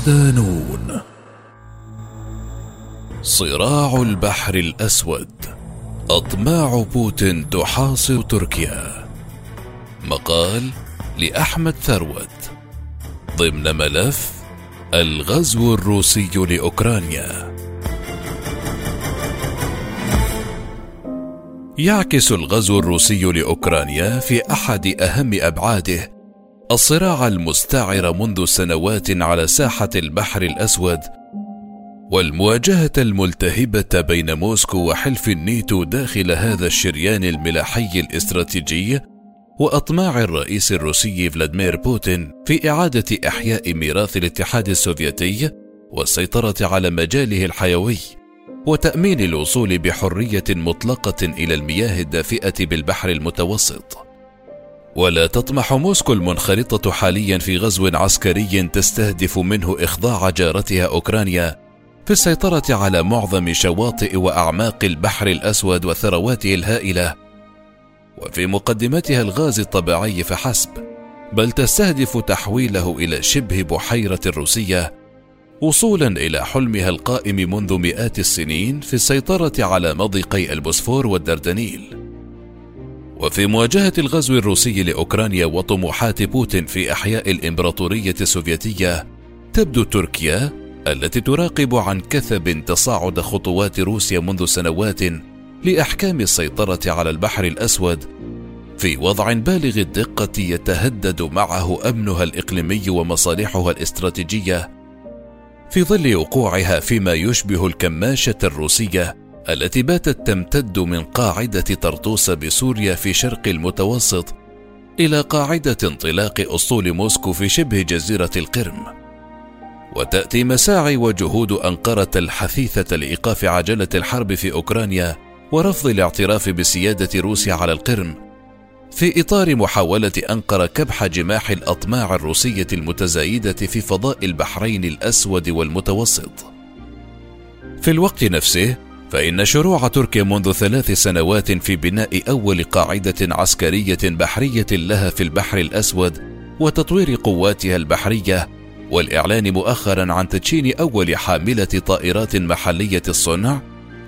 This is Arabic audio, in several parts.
صدانون صراع البحر الأسود. أطماع بوتين تحاصر تركيا. مقال لأحمد ثروت. ضمن ملف الغزو الروسي لأوكرانيا. يعكس الغزو الروسي لأوكرانيا في أحد أهم أبعاده الصراع المستعر منذ سنوات على ساحة البحر الأسود والمواجهة الملتهبة بين موسكو وحلف النيتو داخل هذا الشريان الملاحي الاستراتيجي وأطماع الرئيس الروسي فلاديمير بوتين في إعادة إحياء ميراث الاتحاد السوفيتي والسيطرة على مجاله الحيوي وتأمين الوصول بحرية مطلقة إلى المياه الدافئة بالبحر المتوسط. ولا تطمح موسكو المنخرطة حاليا في غزو عسكري تستهدف منه إخضاع جارتها أوكرانيا في السيطرة على معظم شواطئ وأعماق البحر الأسود وثرواته الهائلة. وفي مقدمتها الغاز الطبيعي فحسب بل تستهدف تحويله إلى شبه بحيرة روسية وصولا إلى حلمها القائم منذ مئات السنين في السيطرة على مضيقي البوسفور والدردنيل. وفي مواجهة الغزو الروسي لأوكرانيا وطموحات بوتين في أحياء الإمبراطورية السوفيتية تبدو تركيا التي تراقب عن كثب تصاعد خطوات روسيا منذ سنوات لأحكام السيطرة على البحر الأسود في وضع بالغ الدقة يتهدد معه أمنها الإقليمي ومصالحها الاستراتيجية في ظل وقوعها فيما يشبه الكماشة الروسية. التي باتت تمتد من قاعدة طرطوس بسوريا في شرق المتوسط إلى قاعدة انطلاق اسطول موسكو في شبه جزيرة القرم. وتأتي مساعي وجهود أنقرة الحثيثة لإيقاف عجلة الحرب في أوكرانيا ورفض الاعتراف بسيادة روسيا على القرم في إطار محاولة أنقرة كبح جماح الأطماع الروسية المتزايدة في فضاء البحرين الأسود والمتوسط. في الوقت نفسه فإن شروع تركيا منذ ثلاث سنوات في بناء أول قاعدة عسكرية بحرية لها في البحر الأسود وتطوير قواتها البحرية والإعلان مؤخرا عن تدشين أول حاملة طائرات محلية الصنع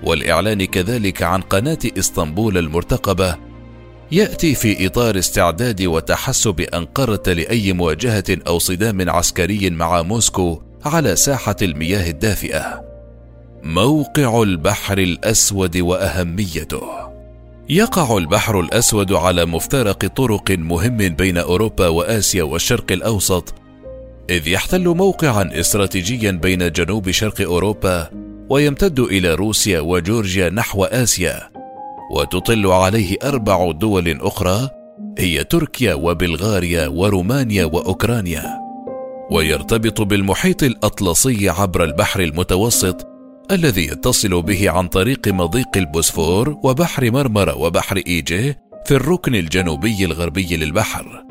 والإعلان كذلك عن قناة إسطنبول المرتقبة. يأتي في إطار استعداد وتحسب أنقرة لأي مواجهة أو صدام عسكري مع موسكو على ساحة المياه الدافئة. موقع البحر الأسود وأهميته. يقع البحر الأسود على مفترق طرق مهم بين أوروبا وآسيا والشرق الأوسط إذ يحتل موقعا استراتيجيا بين جنوب شرق أوروبا ويمتد إلى روسيا وجورجيا نحو آسيا وتطل عليه أربع دول أخرى هي تركيا وبلغاريا ورومانيا وأوكرانيا. ويرتبط بالمحيط الأطلسي عبر البحر المتوسط الذي يتصل به عن طريق مضيق البوسفور وبحر مرمرة وبحر إيجي في الركن الجنوبي الغربي للبحر.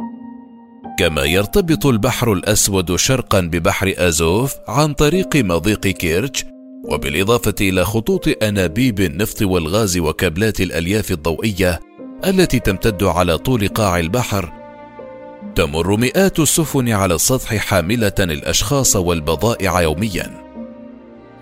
كما يرتبط البحر الأسود شرقا ببحر أزوف عن طريق مضيق كيرتش وبالإضافة إلى خطوط أنابيب النفط والغاز وكابلات الألياف الضوئية التي تمتد على طول قاع البحر. تمر مئات السفن على السطح حاملة الأشخاص والبضائع يوميا.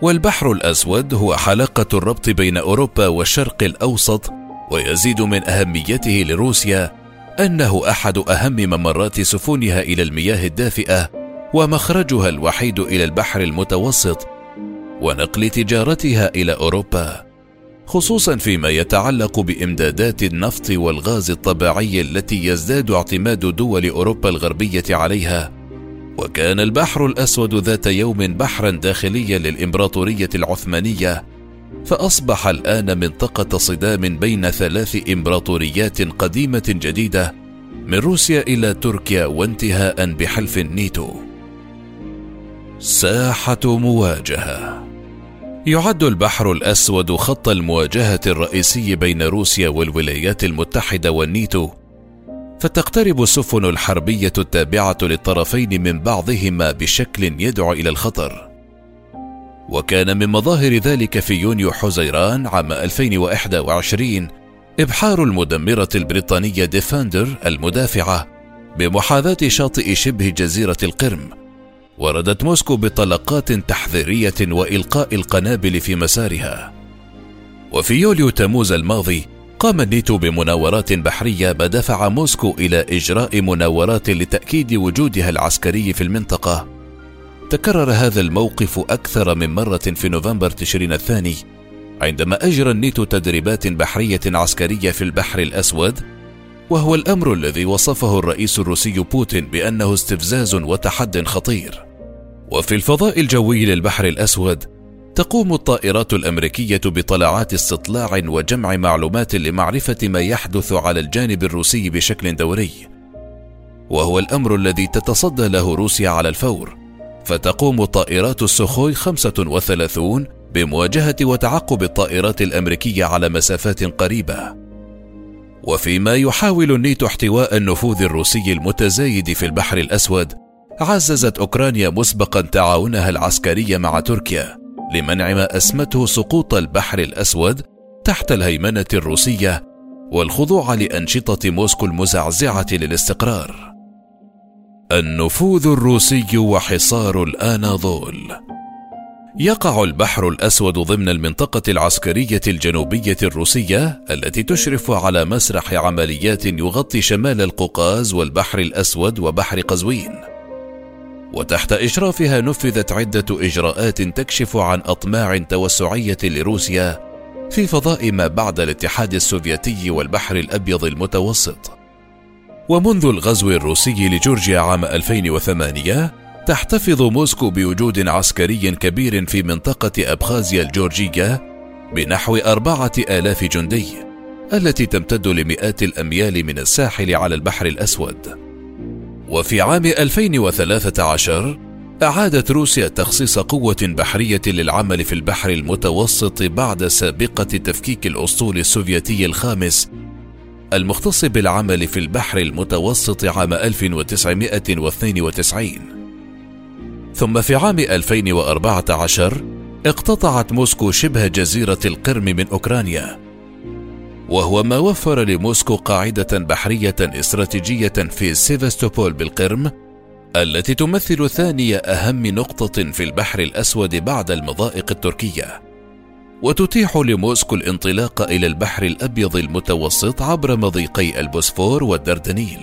والبحر الأسود هو حلقة الربط بين أوروبا والشرق الأوسط ويزيد من أهميته لروسيا أنه أحد أهم ممرات سفنها إلى المياه الدافئة ومخرجها الوحيد إلى البحر المتوسط ونقل تجارتها إلى أوروبا خصوصا فيما يتعلق بإمدادات النفط والغاز الطبيعي التي يزداد اعتماد دول أوروبا الغربية عليها. وكان البحر الأسود ذات يوم بحرا داخليا للإمبراطورية العثمانية فأصبح الآن منطقة صدام بين ثلاث إمبراطوريات قديمة جديدة من روسيا إلى تركيا وانتهاء بحلف النيتو ساحة مواجهة. يعد البحر الأسود خط المواجهة الرئيسي بين روسيا والولايات المتحدة والنيتو فتقترب السفن الحربية التابعة للطرفين من بعضهما بشكل يدعو إلى الخطر. وكان من مظاهر ذلك في يونيو حزيران عام 2021 إبحار المدمرة البريطانية ديفاندر المدافعة بمحاذاة شاطئ شبه جزيرة القرم وردت موسكو بطلقات تحذيرية وإلقاء القنابل في مسارها. وفي يوليو تموز الماضي قام النيتو بمناورات بحرية ما دفع موسكو إلى إجراء مناورات لتأكيد وجودها العسكري في المنطقة. تكرر هذا الموقف أكثر من مرة في نوفمبر تشرين الثاني عندما أجرى النيتو تدريبات بحرية عسكرية في البحر الأسود وهو الأمر الذي وصفه الرئيس الروسي بوتين بأنه استفزاز وتحد خطير. وفي الفضاء الجوي للبحر الأسود تقوم الطائرات الأمريكية بطلعات استطلاع وجمع معلومات لمعرفة ما يحدث على الجانب الروسي بشكل دوري. وهو الأمر الذي تتصدى له روسيا على الفور. فتقوم طائرات السخوي 35 بمواجهة وتعقب الطائرات الأمريكية على مسافات قريبة. وفيما يحاول النيتو احتواء النفوذ الروسي المتزايد في البحر الأسود عززت أوكرانيا مسبقا تعاونها العسكري مع تركيا. لمنع ما أسمته سقوط البحر الأسود تحت الهيمنة الروسية والخضوع لأنشطة موسكو المزعزعة للاستقرار. النفوذ الروسي وحصار الآناضول. يقع البحر الأسود ضمن المنطقة العسكرية الجنوبية الروسية التي تشرف على مسرح عمليات يغطي شمال القوقاز والبحر الأسود وبحر قزوين. وتحت إشرافها نفذت عدة إجراءات تكشف عن أطماع توسعية لروسيا في فضاء ما بعد الاتحاد السوفيتي والبحر الأبيض المتوسط. ومنذ الغزو الروسي لجورجيا عام 2008 تحتفظ موسكو بوجود عسكري كبير في منطقة أبخازيا الجورجية بنحو أربعة آلاف جندي التي تمتد لمئات الأميال من الساحل على البحر الأسود. وفي عام 2013 أعادت روسيا تخصيص قوة بحرية للعمل في البحر المتوسط بعد سابقة تفكيك الأسطول السوفيتي الخامس المختص بالعمل في البحر المتوسط عام 1992 ثم في عام 2014 اقتطعت موسكو شبه جزيرة القرم من أوكرانيا. وهو ما وفر لموسكو قاعدة بحرية استراتيجية في سيفاستوبول بالقرم التي تمثل ثاني أهم نقطة في البحر الأسود بعد المضائق التركية. وتتيح لموسكو الانطلاق إلى البحر الأبيض المتوسط عبر مضيقي البوسفور والدردنيل.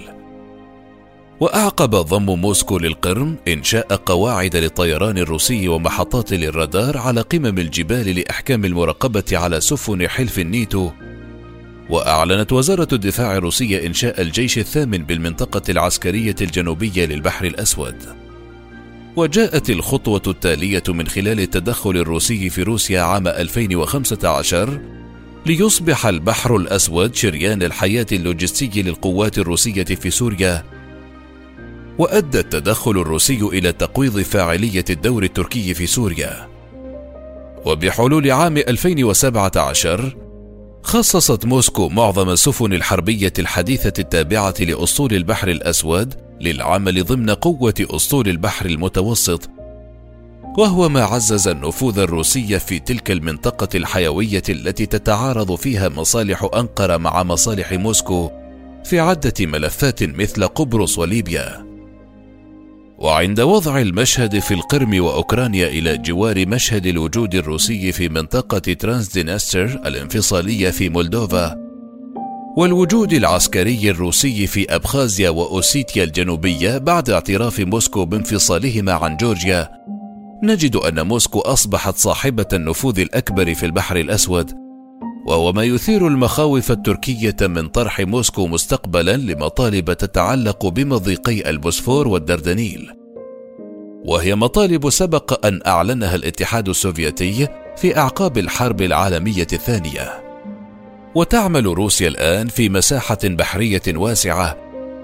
وأعقب ضم موسكو للقرم إنشاء قواعد للطيران الروسي ومحطات للرادار على قمم الجبال لإحكام المراقبة على سفن حلف النيتو وأعلنت وزارة الدفاع الروسية إنشاء الجيش الثامن بالمنطقة العسكرية الجنوبية للبحر الأسود. وجاءت الخطوة التالية من خلال التدخل الروسي في روسيا عام 2015 ليصبح البحر الأسود شريان الحياة اللوجستي للقوات الروسية في سوريا. وأدى التدخل الروسي إلى تقويض فاعلية الدور التركي في سوريا. وبحلول عام 2017 خصصت موسكو معظم السفن الحربية الحديثة التابعة لأسطول البحر الأسود للعمل ضمن قوة أسطول البحر المتوسط، وهو ما عزز النفوذ الروسي في تلك المنطقة الحيوية التي تتعارض فيها مصالح أنقرة مع مصالح موسكو في عدة ملفات مثل قبرص وليبيا. وعند وضع المشهد في القرم وأوكرانيا إلى جوار مشهد الوجود الروسي في منطقة ترانسدنيستر الانفصالية في مولدوفا والوجود العسكري الروسي في أبخازيا وأوسيتيا الجنوبية بعد اعتراف موسكو بانفصالهما عن جورجيا. نجد أن موسكو أصبحت صاحبة النفوذ الأكبر في البحر الأسود. وهو ما يثير المخاوف التركية من طرح موسكو مستقبلا لمطالب تتعلق بمضيقي البوسفور والدردنيل. وهي مطالب سبق أن أعلنها الاتحاد السوفيتي في أعقاب الحرب العالمية الثانية. وتعمل روسيا الآن في مساحة بحرية واسعة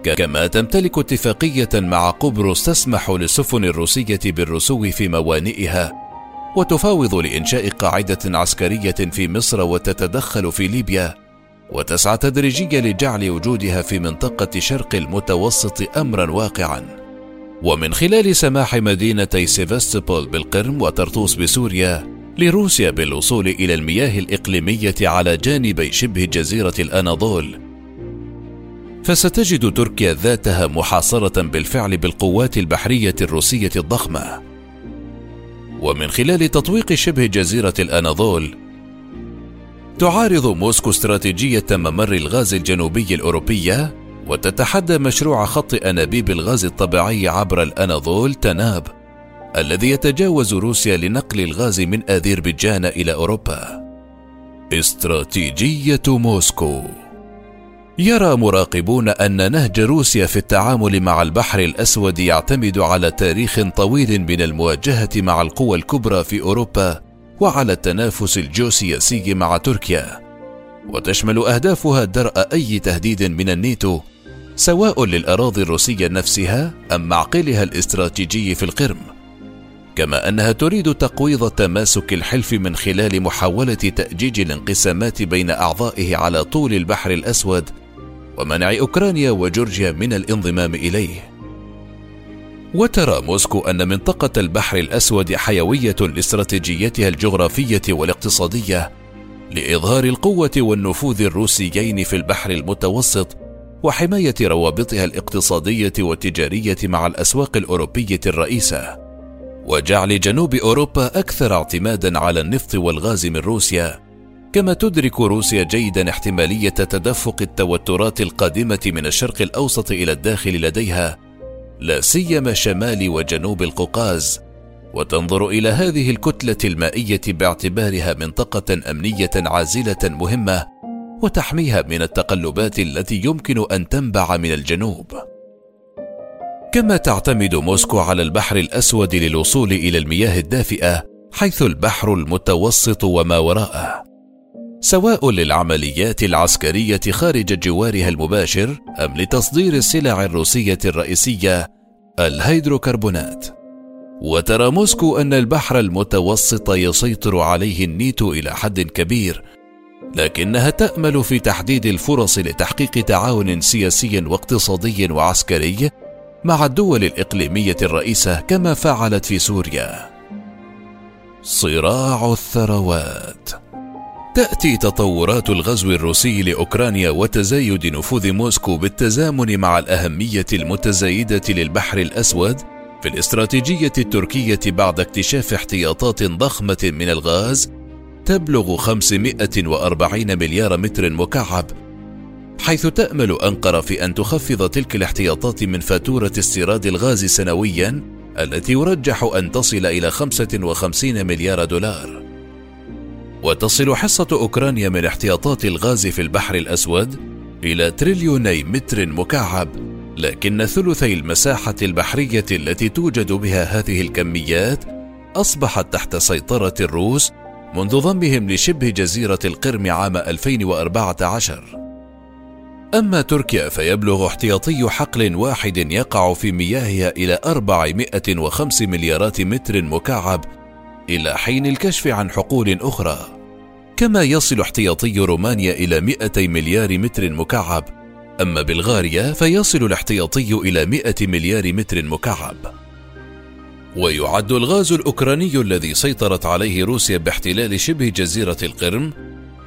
كما تمتلك اتفاقية مع قبرص تسمح للسفن الروسية بالرسو في موانئها وتفاوض لإنشاء قاعدة عسكرية في مصر وتتدخل في ليبيا وتسعى تدريجيا لجعل وجودها في منطقة شرق المتوسط أمرا واقعا. ومن خلال سماح مدينتي سيفاستوبول بالقرم وطرطوس بسوريا لروسيا بالوصول إلى المياه الإقليمية على جانبي شبه جزيرة الأناضول. فستجد تركيا ذاتها محاصرة بالفعل بالقوات البحرية الروسية الضخمة. ومن خلال تطويق شبه جزيرة الأناضول تعارض موسكو استراتيجية ممر الغاز الجنوبي الأوروبية وتتحدى مشروع خط أنابيب الغاز الطبيعي عبر الأناضول تناب الذي يتجاوز روسيا لنقل الغاز من اذربيجان إلى أوروبا. استراتيجية موسكو يرى مراقبون أن نهج روسيا في التعامل مع البحر الأسود يعتمد على تاريخ طويل من المواجهة مع القوى الكبرى في أوروبا وعلى التنافس الجيوسياسي مع تركيا. وتشمل أهدافها درء أي تهديد من النيتو سواء للأراضي الروسية نفسها أم معقلها الاستراتيجي في القرم. كما أنها تريد تقويض تماسك الحلف من خلال محاولة تأجيج الانقسامات بين أعضائه على طول البحر الأسود ومنع أوكرانيا وجورجيا من الانضمام إليه. وترى موسكو أن منطقة البحر الأسود حيوية لاستراتيجيتها الجغرافية والاقتصادية لإظهار القوة والنفوذ الروسيين في البحر المتوسط وحماية روابطها الاقتصادية والتجارية مع الأسواق الأوروبية الرئيسة. وجعل جنوب أوروبا أكثر اعتمادا على النفط والغاز من روسيا كما تدرك روسيا جيدا احتمالية تدفق التوترات القادمة من الشرق الأوسط إلى الداخل لديها لا سيما شمال وجنوب القوقاز وتنظر إلى هذه الكتلة المائية باعتبارها منطقة أمنية عازلة مهمة وتحميها من التقلبات التي يمكن أن تنبع من الجنوب. كما تعتمد موسكو على البحر الأسود للوصول إلى المياه الدافئة حيث البحر المتوسط وما وراءه. سواء للعمليات العسكرية خارج جوارها المباشر أم لتصدير السلع الروسية الرئيسية الهيدروكربونات. وترى موسكو أن البحر المتوسط يسيطر عليه النيتو إلى حد كبير لكنها تأمل في تحديد الفرص لتحقيق تعاون سياسي واقتصادي وعسكري مع الدول الإقليمية الرئيسة كما فعلت في سوريا. صراع الثروات. تأتي تطورات الغزو الروسي لأوكرانيا وتزايد نفوذ موسكو بالتزامن مع الأهمية المتزايدة للبحر الأسود في الاستراتيجية التركية بعد اكتشاف احتياطات ضخمة من الغاز تبلغ 540 مليار متر مكعب حيث تأمل أنقرة في أن تخفض تلك الاحتياطات من فاتورة استيراد الغاز سنويا التي يرجح أن تصل إلى 55 مليار دولار. وتصل حصة أوكرانيا من احتياطات الغاز في البحر الأسود إلى تريليوني متر مكعب، لكن ثلثي المساحة البحرية التي توجد بها هذه الكميات أصبحت تحت سيطرة الروس منذ ضمهم لشبه جزيرة القرم عام 2014 أما تركيا فيبلغ احتياطي حقل واحد يقع في مياهها إلى 405 مليارات متر مكعب إلى حين الكشف عن حقول أخرى. كما يصل احتياطي رومانيا إلى 200 مليار متر مكعب أما بلغاريا فيصل الاحتياطي إلى 100 مليار متر مكعب ويعد الغاز الأوكراني الذي سيطرت عليه روسيا باحتلال شبه جزيرة القرم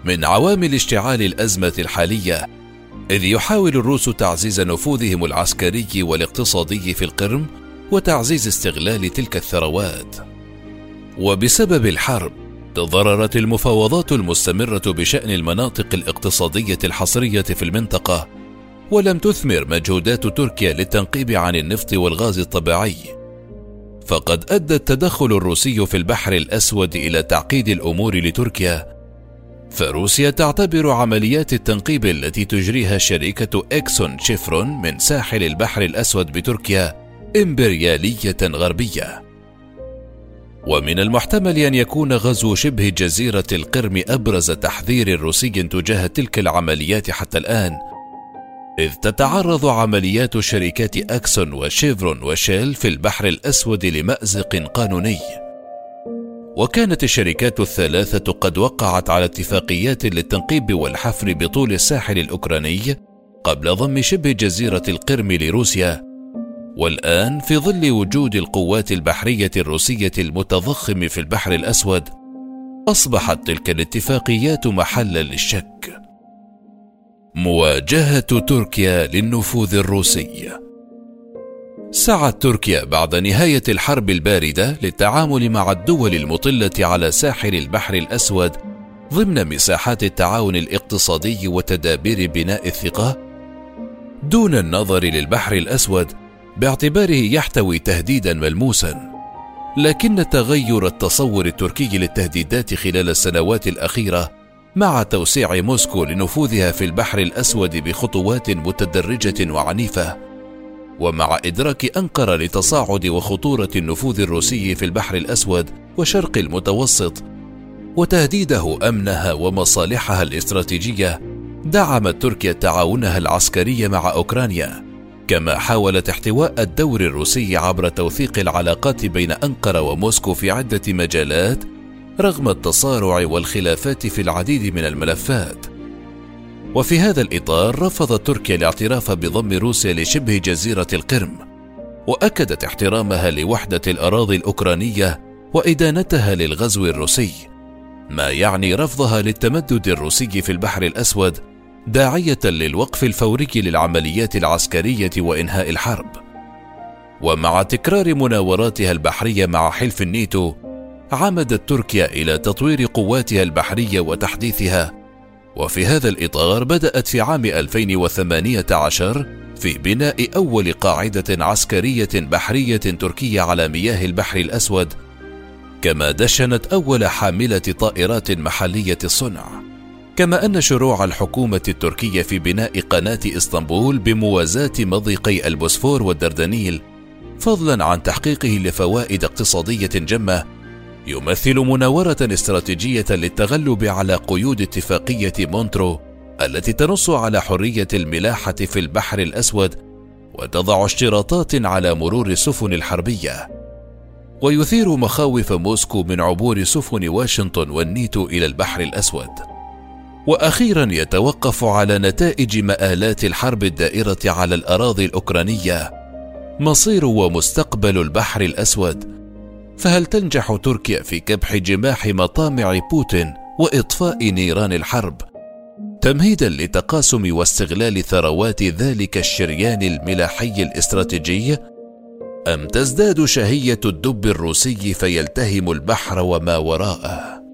من عوامل اشتعال الأزمة الحالية إذ يحاول الروس تعزيز نفوذهم العسكري والاقتصادي في القرم وتعزيز استغلال تلك الثروات. وبسبب الحرب تضررت المفاوضات المستمرة بشأن المناطق الاقتصادية الحصرية في المنطقة، ولم تثمر مجهودات تركيا للتنقيب عن النفط والغاز الطبيعي. فقد أدى التدخل الروسي في البحر الأسود إلى تعقيد الأمور لتركيا فروسيا تعتبر عمليات التنقيب التي تجريها شركة إكسون شيفرون من ساحل البحر الأسود بتركيا إمبريالية غربية. ومن المحتمل أن يكون غزو شبه جزيرة القرم أبرز تحذير روسي تجاه تلك العمليات حتى الآن، إذ تتعرض عمليات شركات أكسون وشيفرون وشيل في البحر الأسود لمأزق قانوني. وكانت الشركات الثلاثة قد وقعت على اتفاقيات للتنقيب والحفر بطول الساحل الأوكراني قبل ضم شبه جزيرة القرم لروسيا والآن في ظل وجود القوات البحرية الروسية المتضخم في البحر الأسود أصبحت تلك الاتفاقيات محلا للشك. مواجهة تركيا للنفوذ الروسي. سعت تركيا بعد نهاية الحرب الباردة للتعامل مع الدول المطلة على ساحل البحر الأسود ضمن مساحات التعاون الاقتصادي وتدابير بناء الثقة دون النظر للبحر الأسود باعتباره يحتوي تهديدا ملموسا. لكن تغير التصور التركي للتهديدات خلال السنوات الأخيرة مع توسيع موسكو لنفوذها في البحر الأسود بخطوات متدرجة وعنيفة ومع إدراك أنقرة لتصاعد وخطورة النفوذ الروسي في البحر الأسود وشرق المتوسط وتهديده أمنها ومصالحها الاستراتيجية دعمت تركيا تعاونها العسكري مع أوكرانيا. كما حاولت احتواء الدور الروسي عبر توثيق العلاقات بين أنقرة وموسكو في عدة مجالات رغم التصارع والخلافات في العديد من الملفات. وفي هذا الإطار رفضت تركيا الاعتراف بضم روسيا لشبه جزيرة القرم وأكدت احترامها لوحدة الأراضي الأوكرانية وإدانتها للغزو الروسي ما يعني رفضها للتمدد الروسي في البحر الأسود داعية للوقف الفوري للعمليات العسكرية وإنهاء الحرب. ومع تكرار مناوراتها البحرية مع حلف النيتو عمدت تركيا إلى تطوير قواتها البحرية وتحديثها. وفي هذا الإطار بدأت في عام 2018 في بناء أول قاعدة عسكرية بحرية تركية على مياه البحر الأسود كما دشنت أول حاملة طائرات محلية الصنع كما أن شروع الحكومة التركية في بناء قناة إسطنبول بموازاة مضيقي البوسفور والدردنيل فضلا عن تحقيقه لفوائد اقتصادية جمة يمثل مناورة استراتيجية للتغلب على قيود اتفاقية مونترو التي تنص على حرية الملاحة في البحر الأسود وتضع اشتراطات على مرور السفن الحربية. ويثير مخاوف موسكو من عبور سفن واشنطن والنيتو إلى البحر الأسود. وأخيرا يتوقف على نتائج مآلات الحرب الدائرة على الأراضي الأوكرانية مصير ومستقبل البحر الأسود. فهل تنجح تركيا في كبح جماح مطامع بوتين وإطفاء نيران الحرب؟ تمهيدا لتقاسم واستغلال ثروات ذلك الشريان الملاحي الاستراتيجي؟ أم تزداد شهية الدب الروسي فيلتهم البحر وما وراءه؟